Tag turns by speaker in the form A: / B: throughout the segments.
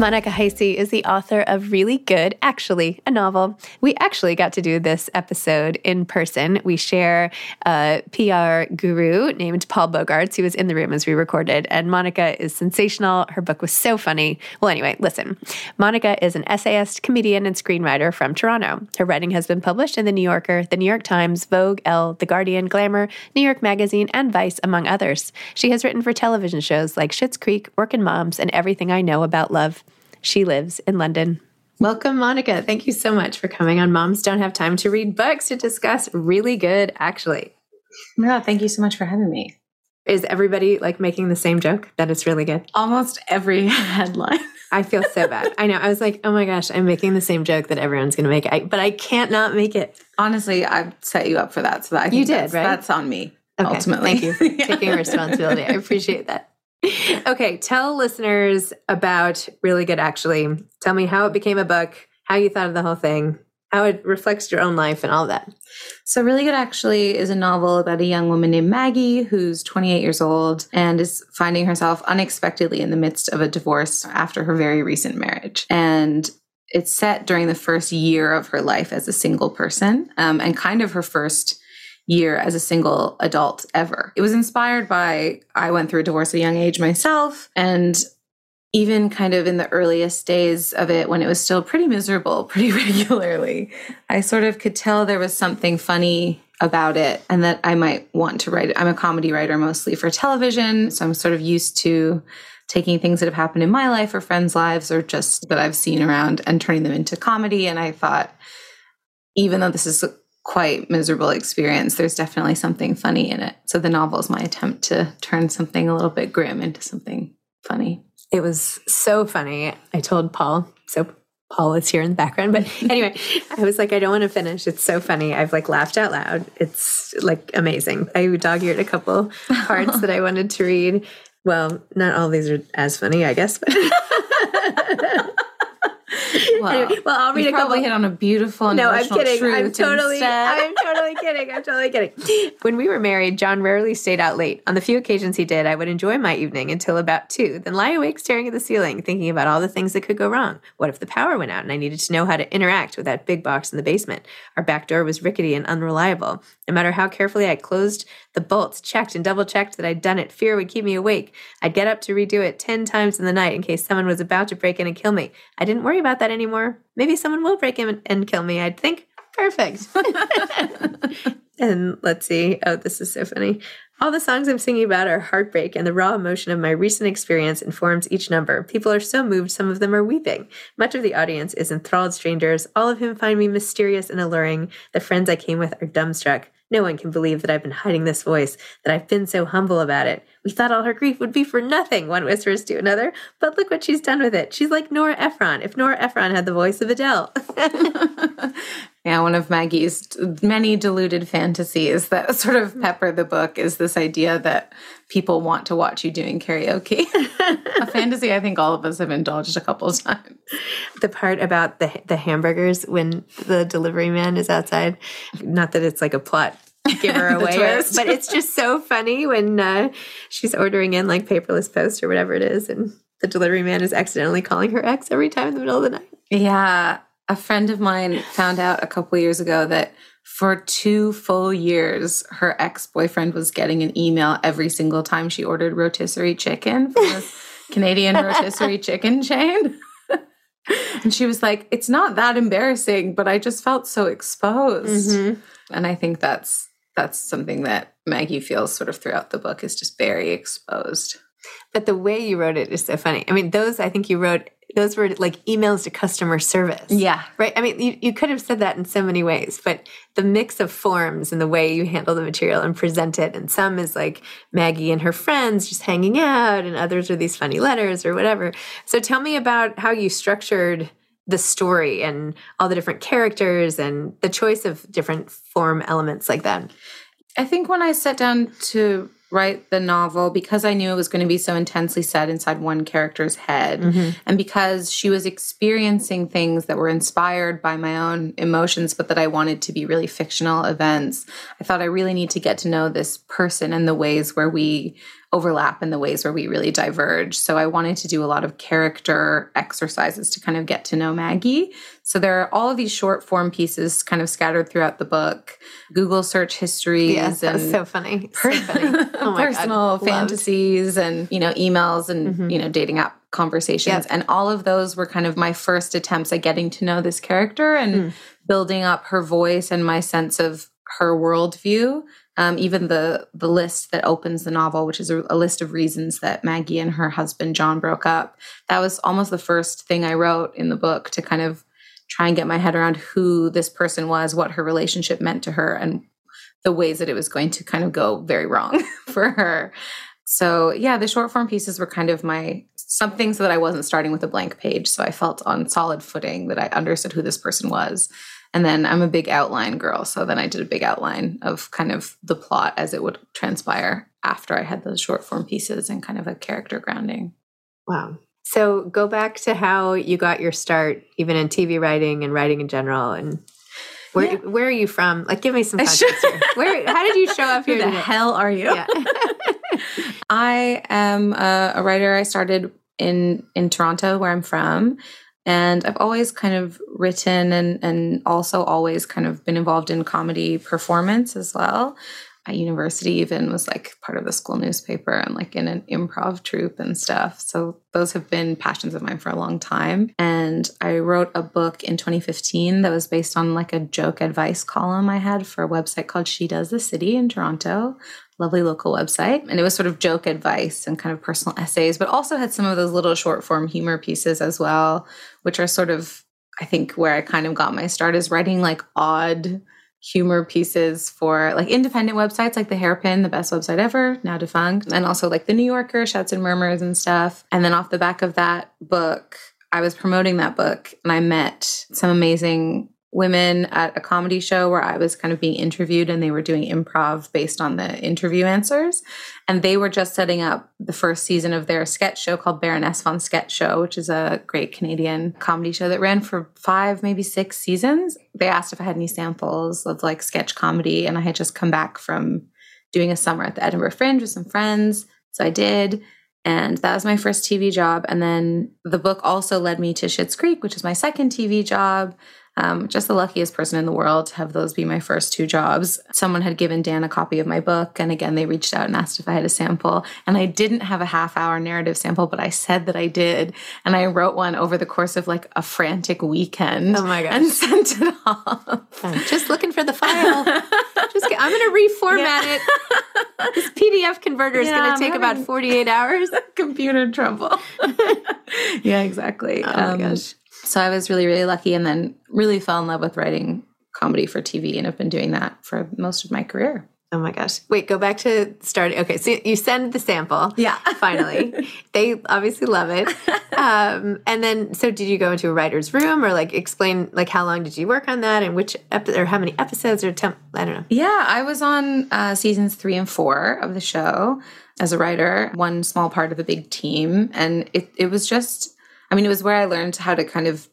A: Monica Heisey is the author of Really Good, Actually, a novel. We actually got to do this episode in person. We share a PR guru named Paul Bogaards, who was in the room as we recorded. And Monica is sensational. Her book was so funny. Well, anyway, listen. Monica is an essayist, comedian, and screenwriter from Toronto. Her writing has been published in The New Yorker, The New York Times, Vogue, Elle, The Guardian, Glamour, New York Magazine, and Vice, among others. She has written for television shows like Schitt's Creek, Workin' Moms, and Everything I Know About Love. She lives in London. Welcome, Monica. Thank you so much for coming on Moms Don't Have Time to Read Books to discuss really good, actually.
B: No, thank you so much for having me.
A: Is everybody like making the same joke that it's really good?
B: Almost every headline.
A: I feel so bad. I know. I was like, oh my gosh, I'm making the same joke that everyone's going to make, I, but I can't not make it.
B: Honestly, I set you up for that. So that I
A: You did,
B: that's,
A: right?
B: That's on me,
A: Okay,
B: ultimately.
A: Thank you for taking responsibility. I appreciate that. Okay, tell listeners about Really Good Actually. Tell me how it became a book, how you thought of the whole thing, how it reflects your own life, and all that.
B: So, Really Good Actually is a novel about a young woman named Maggie who's 28 years old and is finding herself unexpectedly in the midst of a divorce after her very recent marriage. And it's set during the first year of her life as a single person um, and kind of her first year as a single adult ever. It was inspired by I went through a divorce at a young age myself and even kind of in the earliest days of it when it was still pretty miserable pretty regularly i sort of could tell there was something funny about it and that i might want to write it i'm a comedy writer mostly for television so i'm sort of used to taking things that have happened in my life or friends lives or just that i've seen around and turning them into comedy and i thought even though this is quite miserable experience, there's definitely something funny in it. So the novel is my attempt to turn something a little bit grim into something funny.
A: It was so funny. I told Paul, so Paul is here in the background. But anyway, I was like, I don't want to finish. It's so funny. I've like laughed out loud. It's like amazing. I dog eared a couple parts that I wanted to read. Well, not all these are as funny, I guess, but
B: Well,
A: Anyway, well, I'll read a couple.
B: hit on a beautiful
A: No, I'm kidding. I'm totally,
B: instead.
A: I'm totally kidding. I'm totally kidding. When we were married, John rarely stayed out late. On the few occasions he did, I would enjoy my evening until about two, then lie awake staring at the ceiling, thinking about all the things that could go wrong. What if the power went out and I needed to know how to interact with that big box in the basement? Our back door was rickety and unreliable. No matter how carefully I closed the bolts, checked and double checked that I'd done it, fear would keep me awake. I'd get up to redo it 10 times in the night in case someone was about to break in and kill me. I didn't worry about that anymore. Maybe someone will break in and kill me, I'd think. Perfect. and let's see. Oh, this is so funny. All the songs I'm singing about are heartbreak, and the raw emotion of my recent experience informs each number. People are so moved, some of them are weeping. Much of the audience is enthralled strangers, all of whom find me mysterious and alluring. The friends I came with are dumbstruck. No one can believe that I've been hiding this voice, that I've been so humble about it. We thought all her grief would be for nothing, one whispers to another, but look what she's done with it. She's like Nora Ephron, if Nora Ephron had the voice of Adele.
B: Yeah, one of Maggie's many deluded fantasies that sort of pepper the book is this idea that people want to watch you doing karaoke. a fantasy I think all of us have indulged a couple of times.
A: the part about the the hamburgers when the delivery man is outside. Not that it's like a plot giver away, but it's just so funny when uh, she's ordering in like paperless post or whatever it is, and the delivery man is accidentally calling her ex every time in the middle of the night.
B: Yeah, a friend of mine found out a couple years ago that for two full years, her ex boyfriend was getting an email every single time she ordered rotisserie chicken from this Canadian rotisserie chicken chain. and she was like, It's not that embarrassing, but I just felt so exposed. Mm-hmm. And I think that's that's something that Maggie feels sort of throughout the book is just very exposed.
A: But the way you wrote it is so funny. I mean, those I think you wrote those were like emails to customer service.
B: Yeah.
A: Right. I mean, you, you could have said that in so many ways, but the mix of forms and the way you handle the material and present it, and some is like Maggie and her friends just hanging out, and others are these funny letters or whatever. So tell me about how you structured the story and all the different characters and the choice of different form elements like that.
B: I think when I sat down to write the novel, because I knew it was going to be so intensely set inside one character's head, mm-hmm. and because she was experiencing things that were inspired by my own emotions, but that I wanted to be really fictional events, I thought I really need to get to know this person and the ways where we overlap and the ways where we really diverge. So I wanted to do a lot of character exercises to kind of get to know Maggie. So there are all of these short form pieces kind of scattered throughout the book. Google search histories
A: that
B: and
A: so funny. So funny. Oh my God.
B: personal
A: Loved.
B: fantasies and you know emails and mm-hmm. you know dating app conversations
A: Yep.
B: and all of those were kind of my first attempts at getting to know this character and hmm. building up her voice and my sense of her worldview um, even the the list that opens the novel which is a, a list of reasons that maggie and her husband john broke up that was almost the first thing i wrote in the book to kind of try and get my head around who this person was what her relationship meant to her and the ways that it was going to kind of go very wrong for her. So, yeah, the short form pieces were kind of my something so that I wasn't starting with a blank page. So I felt on solid footing that I understood who this person was. And then I'm a big outline girl. So then I did a big outline of kind of the plot as it would transpire after I had those short form pieces and kind of a character grounding.
A: Wow. So go back to how you got your start, even in TV writing and writing in general, and where
B: Yeah.
A: where are you from? Like, give me some context. Where? How did you show up
B: Who
A: here?
B: the
A: today?
B: hell are you?
A: Yeah.
B: I am a, a writer. I started in in Toronto, where I'm from, and I've always kind of written and and also always kind of been involved in comedy performance as well. At university, even was like part of the school newspaper and like in an improv troupe and stuff. So those have been passions of mine for a long time. And I wrote a book in 2015 that was based on like a joke advice column I had for a website called She Does the City in Toronto lovely local website. And it was sort of joke advice and kind of personal essays, but also had some of those little short form humor pieces as well, which are sort of, I think, where I kind of got my start is writing like odd humor pieces for like independent websites like the Hairpin, the best website ever, now defunct, and also like the New Yorker, Shouts and Murmurs and stuff. And then off the back of that book, I was promoting that book and I met some amazing women at a comedy show where I was kind of being interviewed and they were doing improv based on the interview answers. And they were just setting up the first season of their sketch show called Baroness von Sketch Show, which is a great Canadian comedy show that ran for five, maybe six seasons. They asked if I had any samples of like sketch comedy. And I had just come back from doing a summer at the Edinburgh Fringe with some friends. So I did. And that was my first TV job. And then the book also led me to Schitt's Creek, which is my second TV job. Um, just the luckiest person in the world to have those be my first two jobs. Someone had given Dan a copy of my book, and again, they reached out and asked if I had a sample. And I didn't have a half hour narrative sample, but I said that I did. And I wrote one over the course of like a frantic weekend.
A: Oh my gosh.
B: And sent it off.
A: I'm just looking for the file. just get, I'm going to reformat it. This PDF converter is
B: Yeah,
A: going to take about 48 hours.
B: Computer trouble. yeah, exactly. Um,
A: Oh my gosh.
B: So I was really, really lucky and then really fell in love with writing comedy for TV and have been doing that for most of my career.
A: Oh my gosh. Wait, go back to starting. Okay, so you send the sample.
B: Yeah.
A: Finally. they obviously love it. Um, and then, so did you go into a writer's room or like explain, like, how long did you work on that and which, epi- or how many episodes or temp? I don't know.
B: Yeah, I was on uh, seasons three and four of the show as a writer, one small part of a big team. And it, it was just, I mean, it was where I learned how to kind of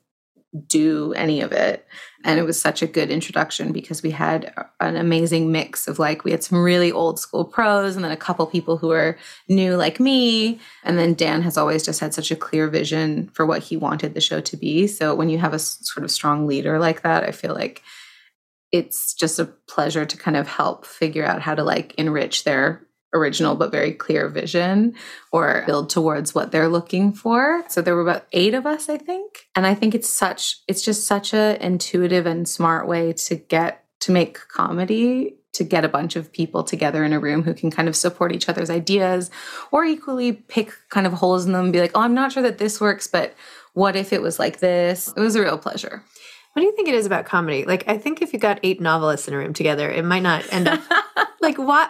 B: do any of it. And it was such a good introduction because we had an amazing mix of like, we had some really old school pros and then a couple people who are new like me. And then Dan has always just had such a clear vision for what he wanted the show to be. So when you have a sort of strong leader like that, I feel like it's just a pleasure to kind of help figure out how to like enrich their original but very clear vision or build towards what they're looking for. So there were about 8 of us I think. And I think it's such it's just such a intuitive and smart way to get to make comedy to get a bunch of people together in a room who can kind of support each other's ideas or equally pick kind of holes in them and be like, "Oh, I'm not sure that this works, but what if it was like this?" It was a real pleasure.
A: What do you think it is about comedy? Like, I think if you got eight novelists in a room together, it might not end up like why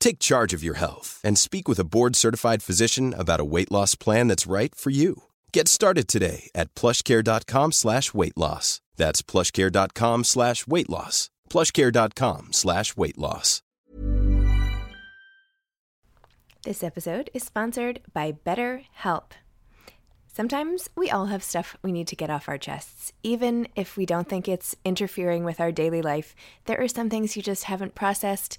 C: Take charge of your health and speak with a board-certified physician about a weight loss plan that's right for you. Get started today at plushcare.com slash weight loss. That's plushcare.com slash weight loss. plushcare.com slash weight loss.
A: This episode is sponsored by BetterHelp. Sometimes we all have stuff we need to get off our chests. Even if we don't think it's interfering with our daily life, there are some things you just haven't processed,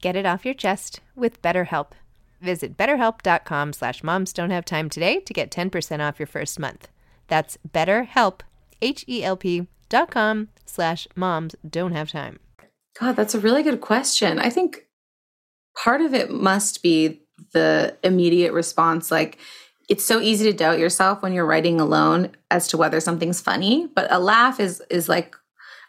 A: Get it off your chest with BetterHelp. Visit betterhelp.com slash moms don't have time today to get 10% off your first month. That's betterhelp, H-E-L-P dot com slash moms don't have time.
B: God, that's a really good question. I think part of it must be the immediate response. Like, it's so easy to doubt yourself when you're writing alone as to whether something's funny, but a laugh is is like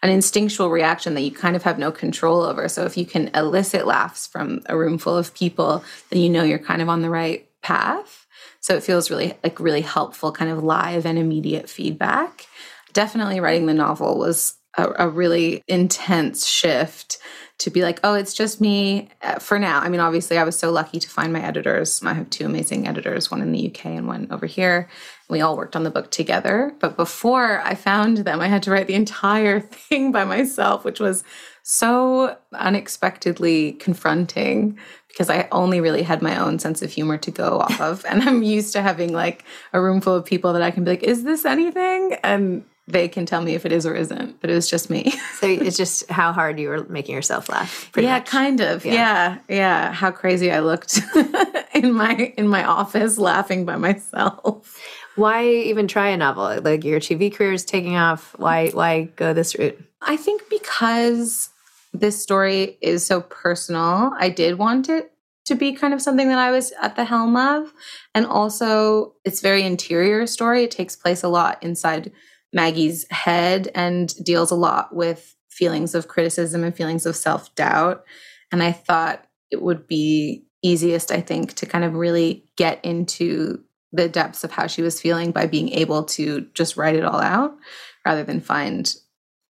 B: an instinctual reaction that you kind of have no control over. So if you can elicit laughs from a room full of people, then you know you're kind of on the right path. So it feels really like really helpful kind of live and immediate feedback. Definitely writing the novel was a, a really intense shift to be like, oh, it's just me uh, for now. I mean, obviously, I was so lucky to find my editors. I have two amazing editors, one in the UK and one over here. We all worked on the book together. But before I found them, I had to write the entire thing by myself, which was so unexpectedly confronting because I only really had my own sense of humor to go off of. And I'm used to having like a room full of people that I can be like, is this anything? And they can tell me if it is or isn't, but it was just me.
A: so it's just how hard you were making yourself laugh.
B: yeah,
A: much.
B: kind of. Yeah. yeah, yeah. How crazy I looked in my in my office laughing by myself.
A: Why even try a novel? Like your TV career is taking off. Why why go this route?
B: I think because this story is so personal, I did want it to be kind of something that I was at the helm of. And also it's very interior story. It takes place a lot inside Maggie's head and deals a lot with feelings of criticism and feelings of self doubt. And I thought it would be easiest, I think, to kind of really get into the depths of how she was feeling by being able to just write it all out rather than find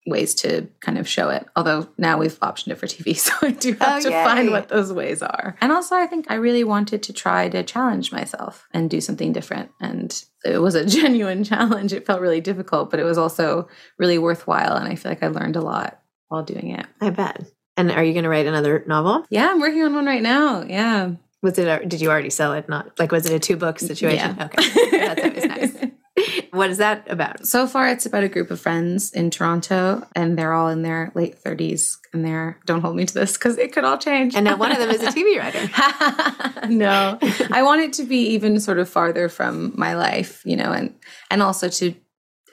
B: ways to kind of show it. Although now we've optioned it for TV, so I do have oh, to yay. find what those ways are. And also, I think I really wanted to try to challenge myself and do something different. And it was a genuine challenge. It felt really difficult, but it was also really worthwhile. And I feel like I learned a lot while doing it.
A: I bet. And are you going to write another novel?
B: Yeah, I'm working on one right now. Yeah.
A: Was it? Did you already sell it? Not like was it a two book situation?
B: Yeah.
A: Okay, that's always nice. what is that about?
B: So far, it's about a group of friends in Toronto, and they're all in their late 30s. And they're, don't hold me to this because it could all change.
A: And now one of them is a TV writer.
B: no, I want it to be even sort of farther from my life, you know, and, and also to,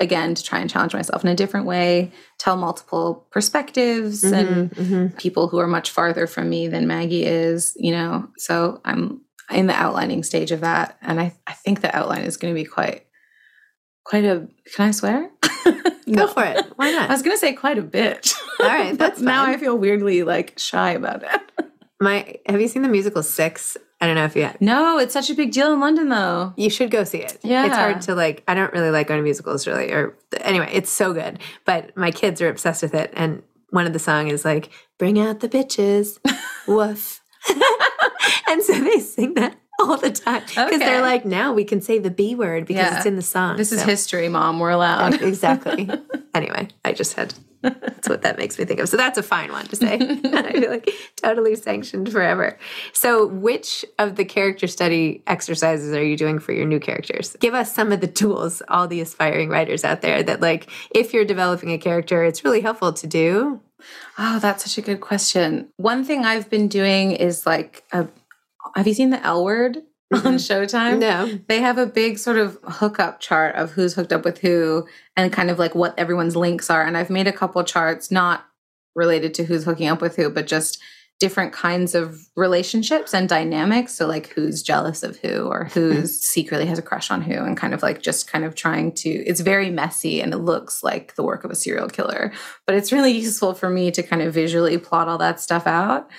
B: again, to try and challenge myself in a different way, tell multiple perspectives mm-hmm, and mm-hmm. people who are much farther from me than Maggie is, you know. So I'm in the outlining stage of that. And I, I think the outline is going to be quite quite a can I swear?
A: Go for it. Why not?
B: I was gonna say quite a bit.
A: All right, that's
B: now I feel weirdly like shy about it.
A: My have you seen the musical Six? I don't know if you have.
B: No, it's such a big deal in London though.
A: You should go see it.
B: Yeah.
A: It's hard to like I don't really like going to musicals really or anyway, it's so good. But my kids are obsessed with it and one of the song is like, Bring out the bitches. Woof. and so they sing that all the time because okay. they're like, now we can say the B word because yeah. it's in the song.
B: This so. is history, mom. We're allowed.
A: exactly. anyway, I just had that's what that makes me think of. So that's a fine one to say. I feel like totally sanctioned forever. So, which of the character study exercises are you doing for your new characters? Give us some of the tools, all the aspiring writers out there that, like, if you're developing a character, it's really helpful to do.
B: Oh, that's such a good question. One thing I've been doing is like a have you seen the L word mm-hmm. on Showtime?
A: No.
B: They have a big sort of hookup chart of who's hooked up with who and kind of like what everyone's links are. And I've made a couple charts, not related to who's hooking up with who, but just different kinds of relationships and dynamics. So, like, who's jealous of who or who's secretly has a crush on who, and kind of like just kind of trying to, it's very messy and it looks like the work of a serial killer, but it's really useful for me to kind of visually plot all that stuff out.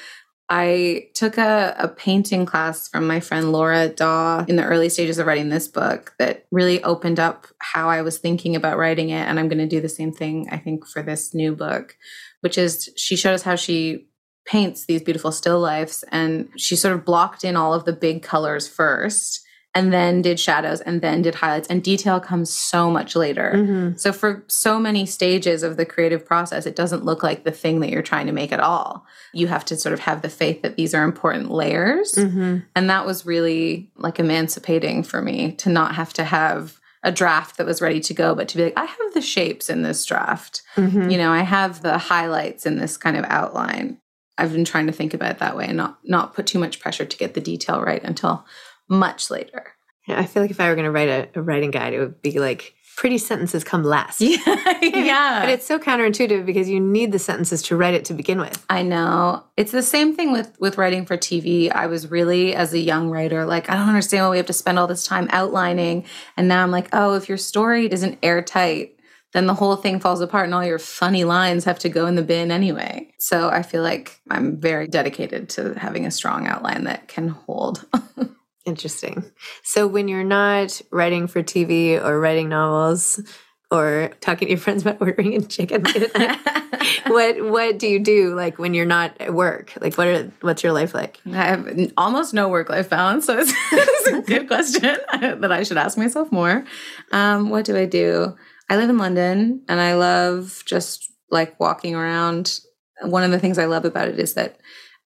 B: I took a, a, painting class from my friend Laura Daw in the early stages of writing this book that really opened up how I was thinking about writing it. And I'm going to do the same thing, I think, for this new book, which is she showed us how she paints these beautiful still lifes. And she sort of blocked in all of the big colors first and then did shadows and then did highlights and detail comes so much later mm-hmm. so for so many stages of the creative process it doesn't look like the thing that you're trying to make at all you have to sort of have the faith that these are important layers mm-hmm. and that was really like emancipating for me to not have to have a draft that was ready to go but to be like i have the shapes in this draft mm-hmm. you know i have the highlights in this kind of outline I've been trying to think about it that way and not not put too much pressure to get the detail right until much later.
A: Yeah, I feel like if I were going to write a, a writing guide, it would be like pretty sentences come last.
B: Yeah, yeah.
A: But it's so counterintuitive because you need the sentences to write it to begin with.
B: I know. It's the same thing with with writing for TV. I was really as a young writer like I don't understand why we have to spend all this time outlining and now I'm like, "Oh, if your story isn't airtight, then the whole thing falls apart and all your funny lines have to go in the bin anyway." So, I feel like I'm very dedicated to having a strong outline that can hold.
A: Interesting. So when you're not writing for TV or writing novels or talking to your friends about ordering a chicken what what do you do like when you're not at work? Like what are what's your life like?
B: I have almost no work life balance, so it's, it's a good question that I should ask myself more. Um, what do I do? I live in London and I love just like walking around. One of the things I love about it is that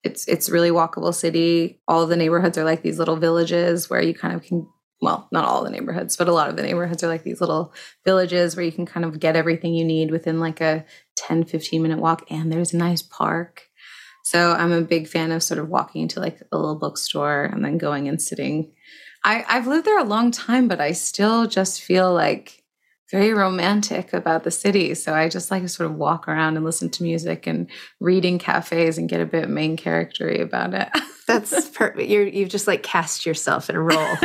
B: it's it's really walkable city. All the neighborhoods are like these little villages where you kind of can well, not all the neighborhoods, but a lot of the neighborhoods are like these little villages where you can kind of get everything you need within like a 10 15 minute walk and there's a nice park. So I'm a big fan of sort of walking into like a little bookstore and then going and sitting. I, I've lived there a long time, but I still just feel like very romantic about the city. So I just like to sort of walk around and listen to music and read in cafes and get a bit main charactery about it.
A: That's perfect. You're you've just like cast yourself in a role.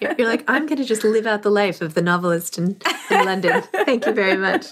A: You're, you're like, I'm going to just live out the life of the novelist in, in London. Thank you very much.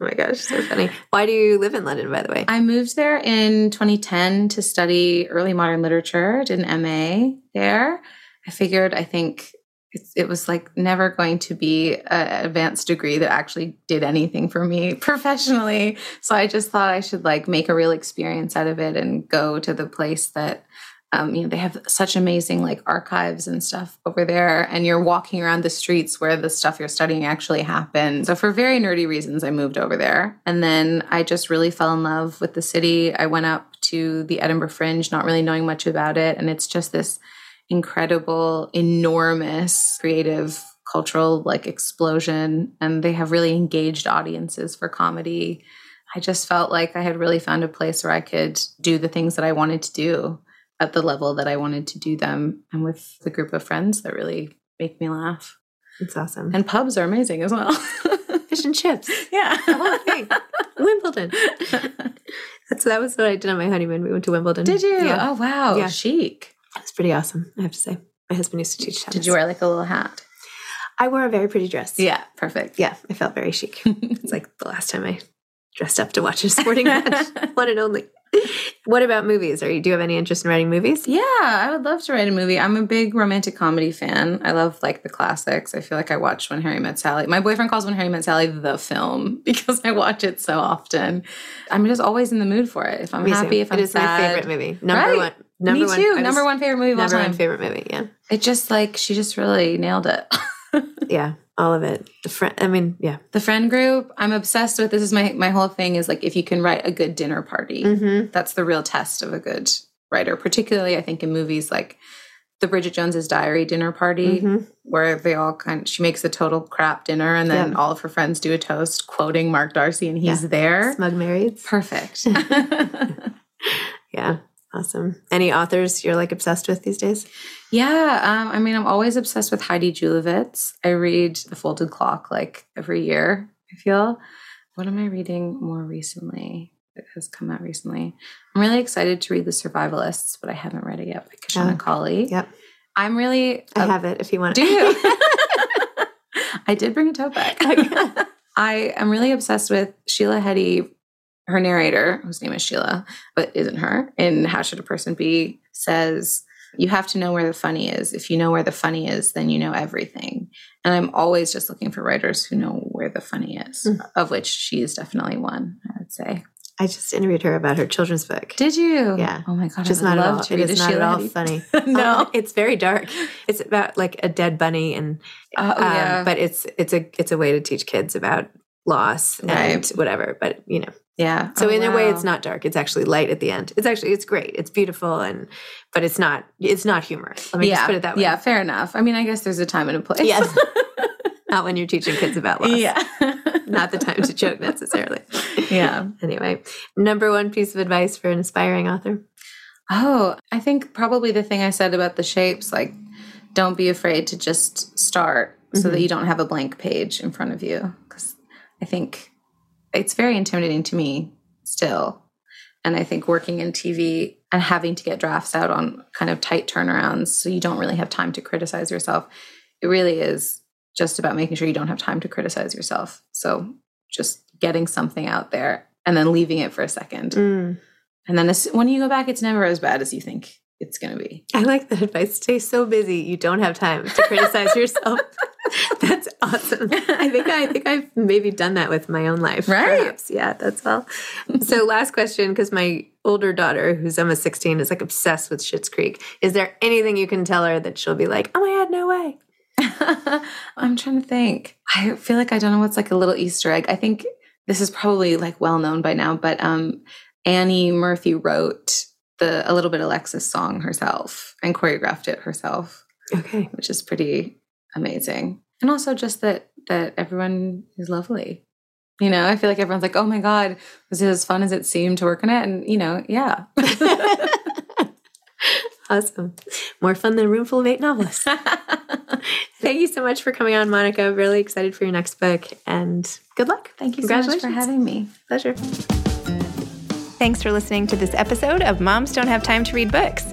A: Oh my gosh, so funny. Why do you live in London, by the way?
B: I moved there in 2010 to study early modern literature, did an MA there. I figured, I think it, it was like never going to be an advanced degree that actually did anything for me professionally. So I just thought I should like make a real experience out of it and go to the place that um, you know they have such amazing like archives and stuff over there. And you're walking around the streets where the stuff you're studying actually happened. So for very nerdy reasons i moved over there. And then i just really fell in love with the city. I went up to the edinburgh fringe not really knowing much about it. And it's just this incredible, enormous creative cultural like explosion and they have really engaged audiences for comedy. I just felt like I had really found a place where I could do the things that I wanted to do at the level that I wanted to do them and with the group of friends that really make me laugh.
A: It's awesome.
B: And pubs are amazing as well.
A: Fish and chips.
B: Yeah.
A: The whole thing. Wimbledon. That's that was what I did on my honeymoon. We went to Wimbledon.
B: Did you?
A: Yeah.
B: Oh wow.
A: Yeah.
B: Chic.
A: It's pretty awesome, I have to say. My husband used to teach tennis.
B: Did you wear like a little hat?
A: I wore a very pretty dress.
B: Yeah, perfect.
A: Yeah, I felt very chic. it's like the last time I dressed up to watch a sporting match. One and only. What about movies? Are you do you have any interest in writing movies?
B: Yeah, I would love to write a movie. I'm a big romantic comedy fan. I love like the classics. I feel like I watched When Harry Met Sally. My boyfriend calls When Harry Met Sally the film because I watch it so often. I'm just always in the mood for it. If I'm
A: Me too.
B: happy, if I'm
A: it is
B: sad.
A: my favorite movie. Number
B: Right.
A: one. Number
B: Me
A: one.
B: too.
A: I
B: Number
A: was-
B: one favorite movie of all
A: Number one
B: time.
A: favorite movie. Yeah,
B: It just like she just really nailed it.
A: yeah, all of it. The friend. I mean, yeah.
B: the friend group, I'm obsessed with. This is my my whole thing is like if you can write a good dinner party,
A: Mm-hmm.
B: that's the real test of a good writer. Particularly, I think in movies like the Bridget Jones's Diary dinner party,
A: Mhm.
B: where they all kind. she makes a total crap dinner, and then
A: Yeah.
B: all of her friends do a toast quoting Mark Darcy, and he's
A: Yeah.
B: there.
A: Smug marrieds.
B: Perfect.
A: Yeah, awesome. Any authors you're like obsessed with these days?
B: Yeah, um, I mean, I'm always obsessed with Heidi Julavits. I read The Folded Clock like every year, I feel. What am I reading more recently that has come out recently? I'm really excited to read The Survivalists, but I haven't read it yet by Kashana
A: Oh,
B: Cauley.
A: Yep,
B: I'm really.
A: I have it. If you want,
B: Do you? I did bring a tote bag. I am really obsessed with Sheila Heti, her narrator, whose name is Sheila, but isn't her, in How Should a Person Be, says, You have to know where the funny is. If you know where the funny is, then you know everything. And I'm always just looking for writers who know where the funny is,
A: Mm.
B: of which she is definitely one, I would say.
A: I just interviewed her about her children's book.
B: Did you?
A: Yeah.
B: Oh my God.
A: Which is
B: I would
A: not at all. It is not at all
B: Heti-
A: funny.
B: no.
A: Um, it's very dark. It's about like a dead bunny, and
B: Oh,
A: um,
B: yeah.
A: but it's it's a it's a way to teach kids about loss and whatever. But you know,
B: yeah.
A: so
B: Oh,
A: in a way, it's not dark. It's actually light at the end. It's actually it's great. It's beautiful, and but it's not it's not humor. Let me
B: yeah.
A: just put it that way.
B: Yeah, fair enough. I mean, I guess there's a time and a place.
A: Yes. Not when you're teaching kids about loss.
B: Yeah.
A: Not the time to joke necessarily.
B: yeah.
A: Anyway, number one piece of advice for an aspiring author.
B: Oh, I think probably the thing I said about the shapes, like don't be afraid to just start so that mm-hmm. you don't have a blank page in front of you. Because I think it's very intimidating to me still. And I think working in TV and having to get drafts out on kind of tight turnarounds so you don't really have time to criticize yourself, it really is just about making sure you don't have time to criticize yourself. So just getting something out there and then leaving it for a second. Mm. And then when you go back, it's never as bad as you think it's going to be.
A: I like that advice. Stay so busy you don't have time to criticize yourself. that's awesome. I think I think I've maybe done that with my own life.
B: Right.
A: perhaps. Yeah, that's all. so last question, because my older daughter, who's almost 16, is like obsessed with Schitt's Creek. Is there anything you can tell her that she'll be like, oh my god, no way?
B: I'm trying to think. I feel like I don't know what's like a little Easter egg. I think this is probably like well known by now, but um, Annie Murphy wrote the a little bit Alexis song herself and choreographed it herself,
A: Okay.
B: which is pretty amazing. And also just that that everyone is lovely. You know, I feel like everyone's like, "Oh my god, was it as fun as it seemed to work on it?" And you know, yeah.
A: Awesome. More fun than a room full of eight novelists. Thank you so much for coming on, Monica. Really excited for your next book and good luck.
B: Thank you so much for having me.
A: Pleasure. Thanks for listening to this episode of Moms Don't Have Time to Read Books.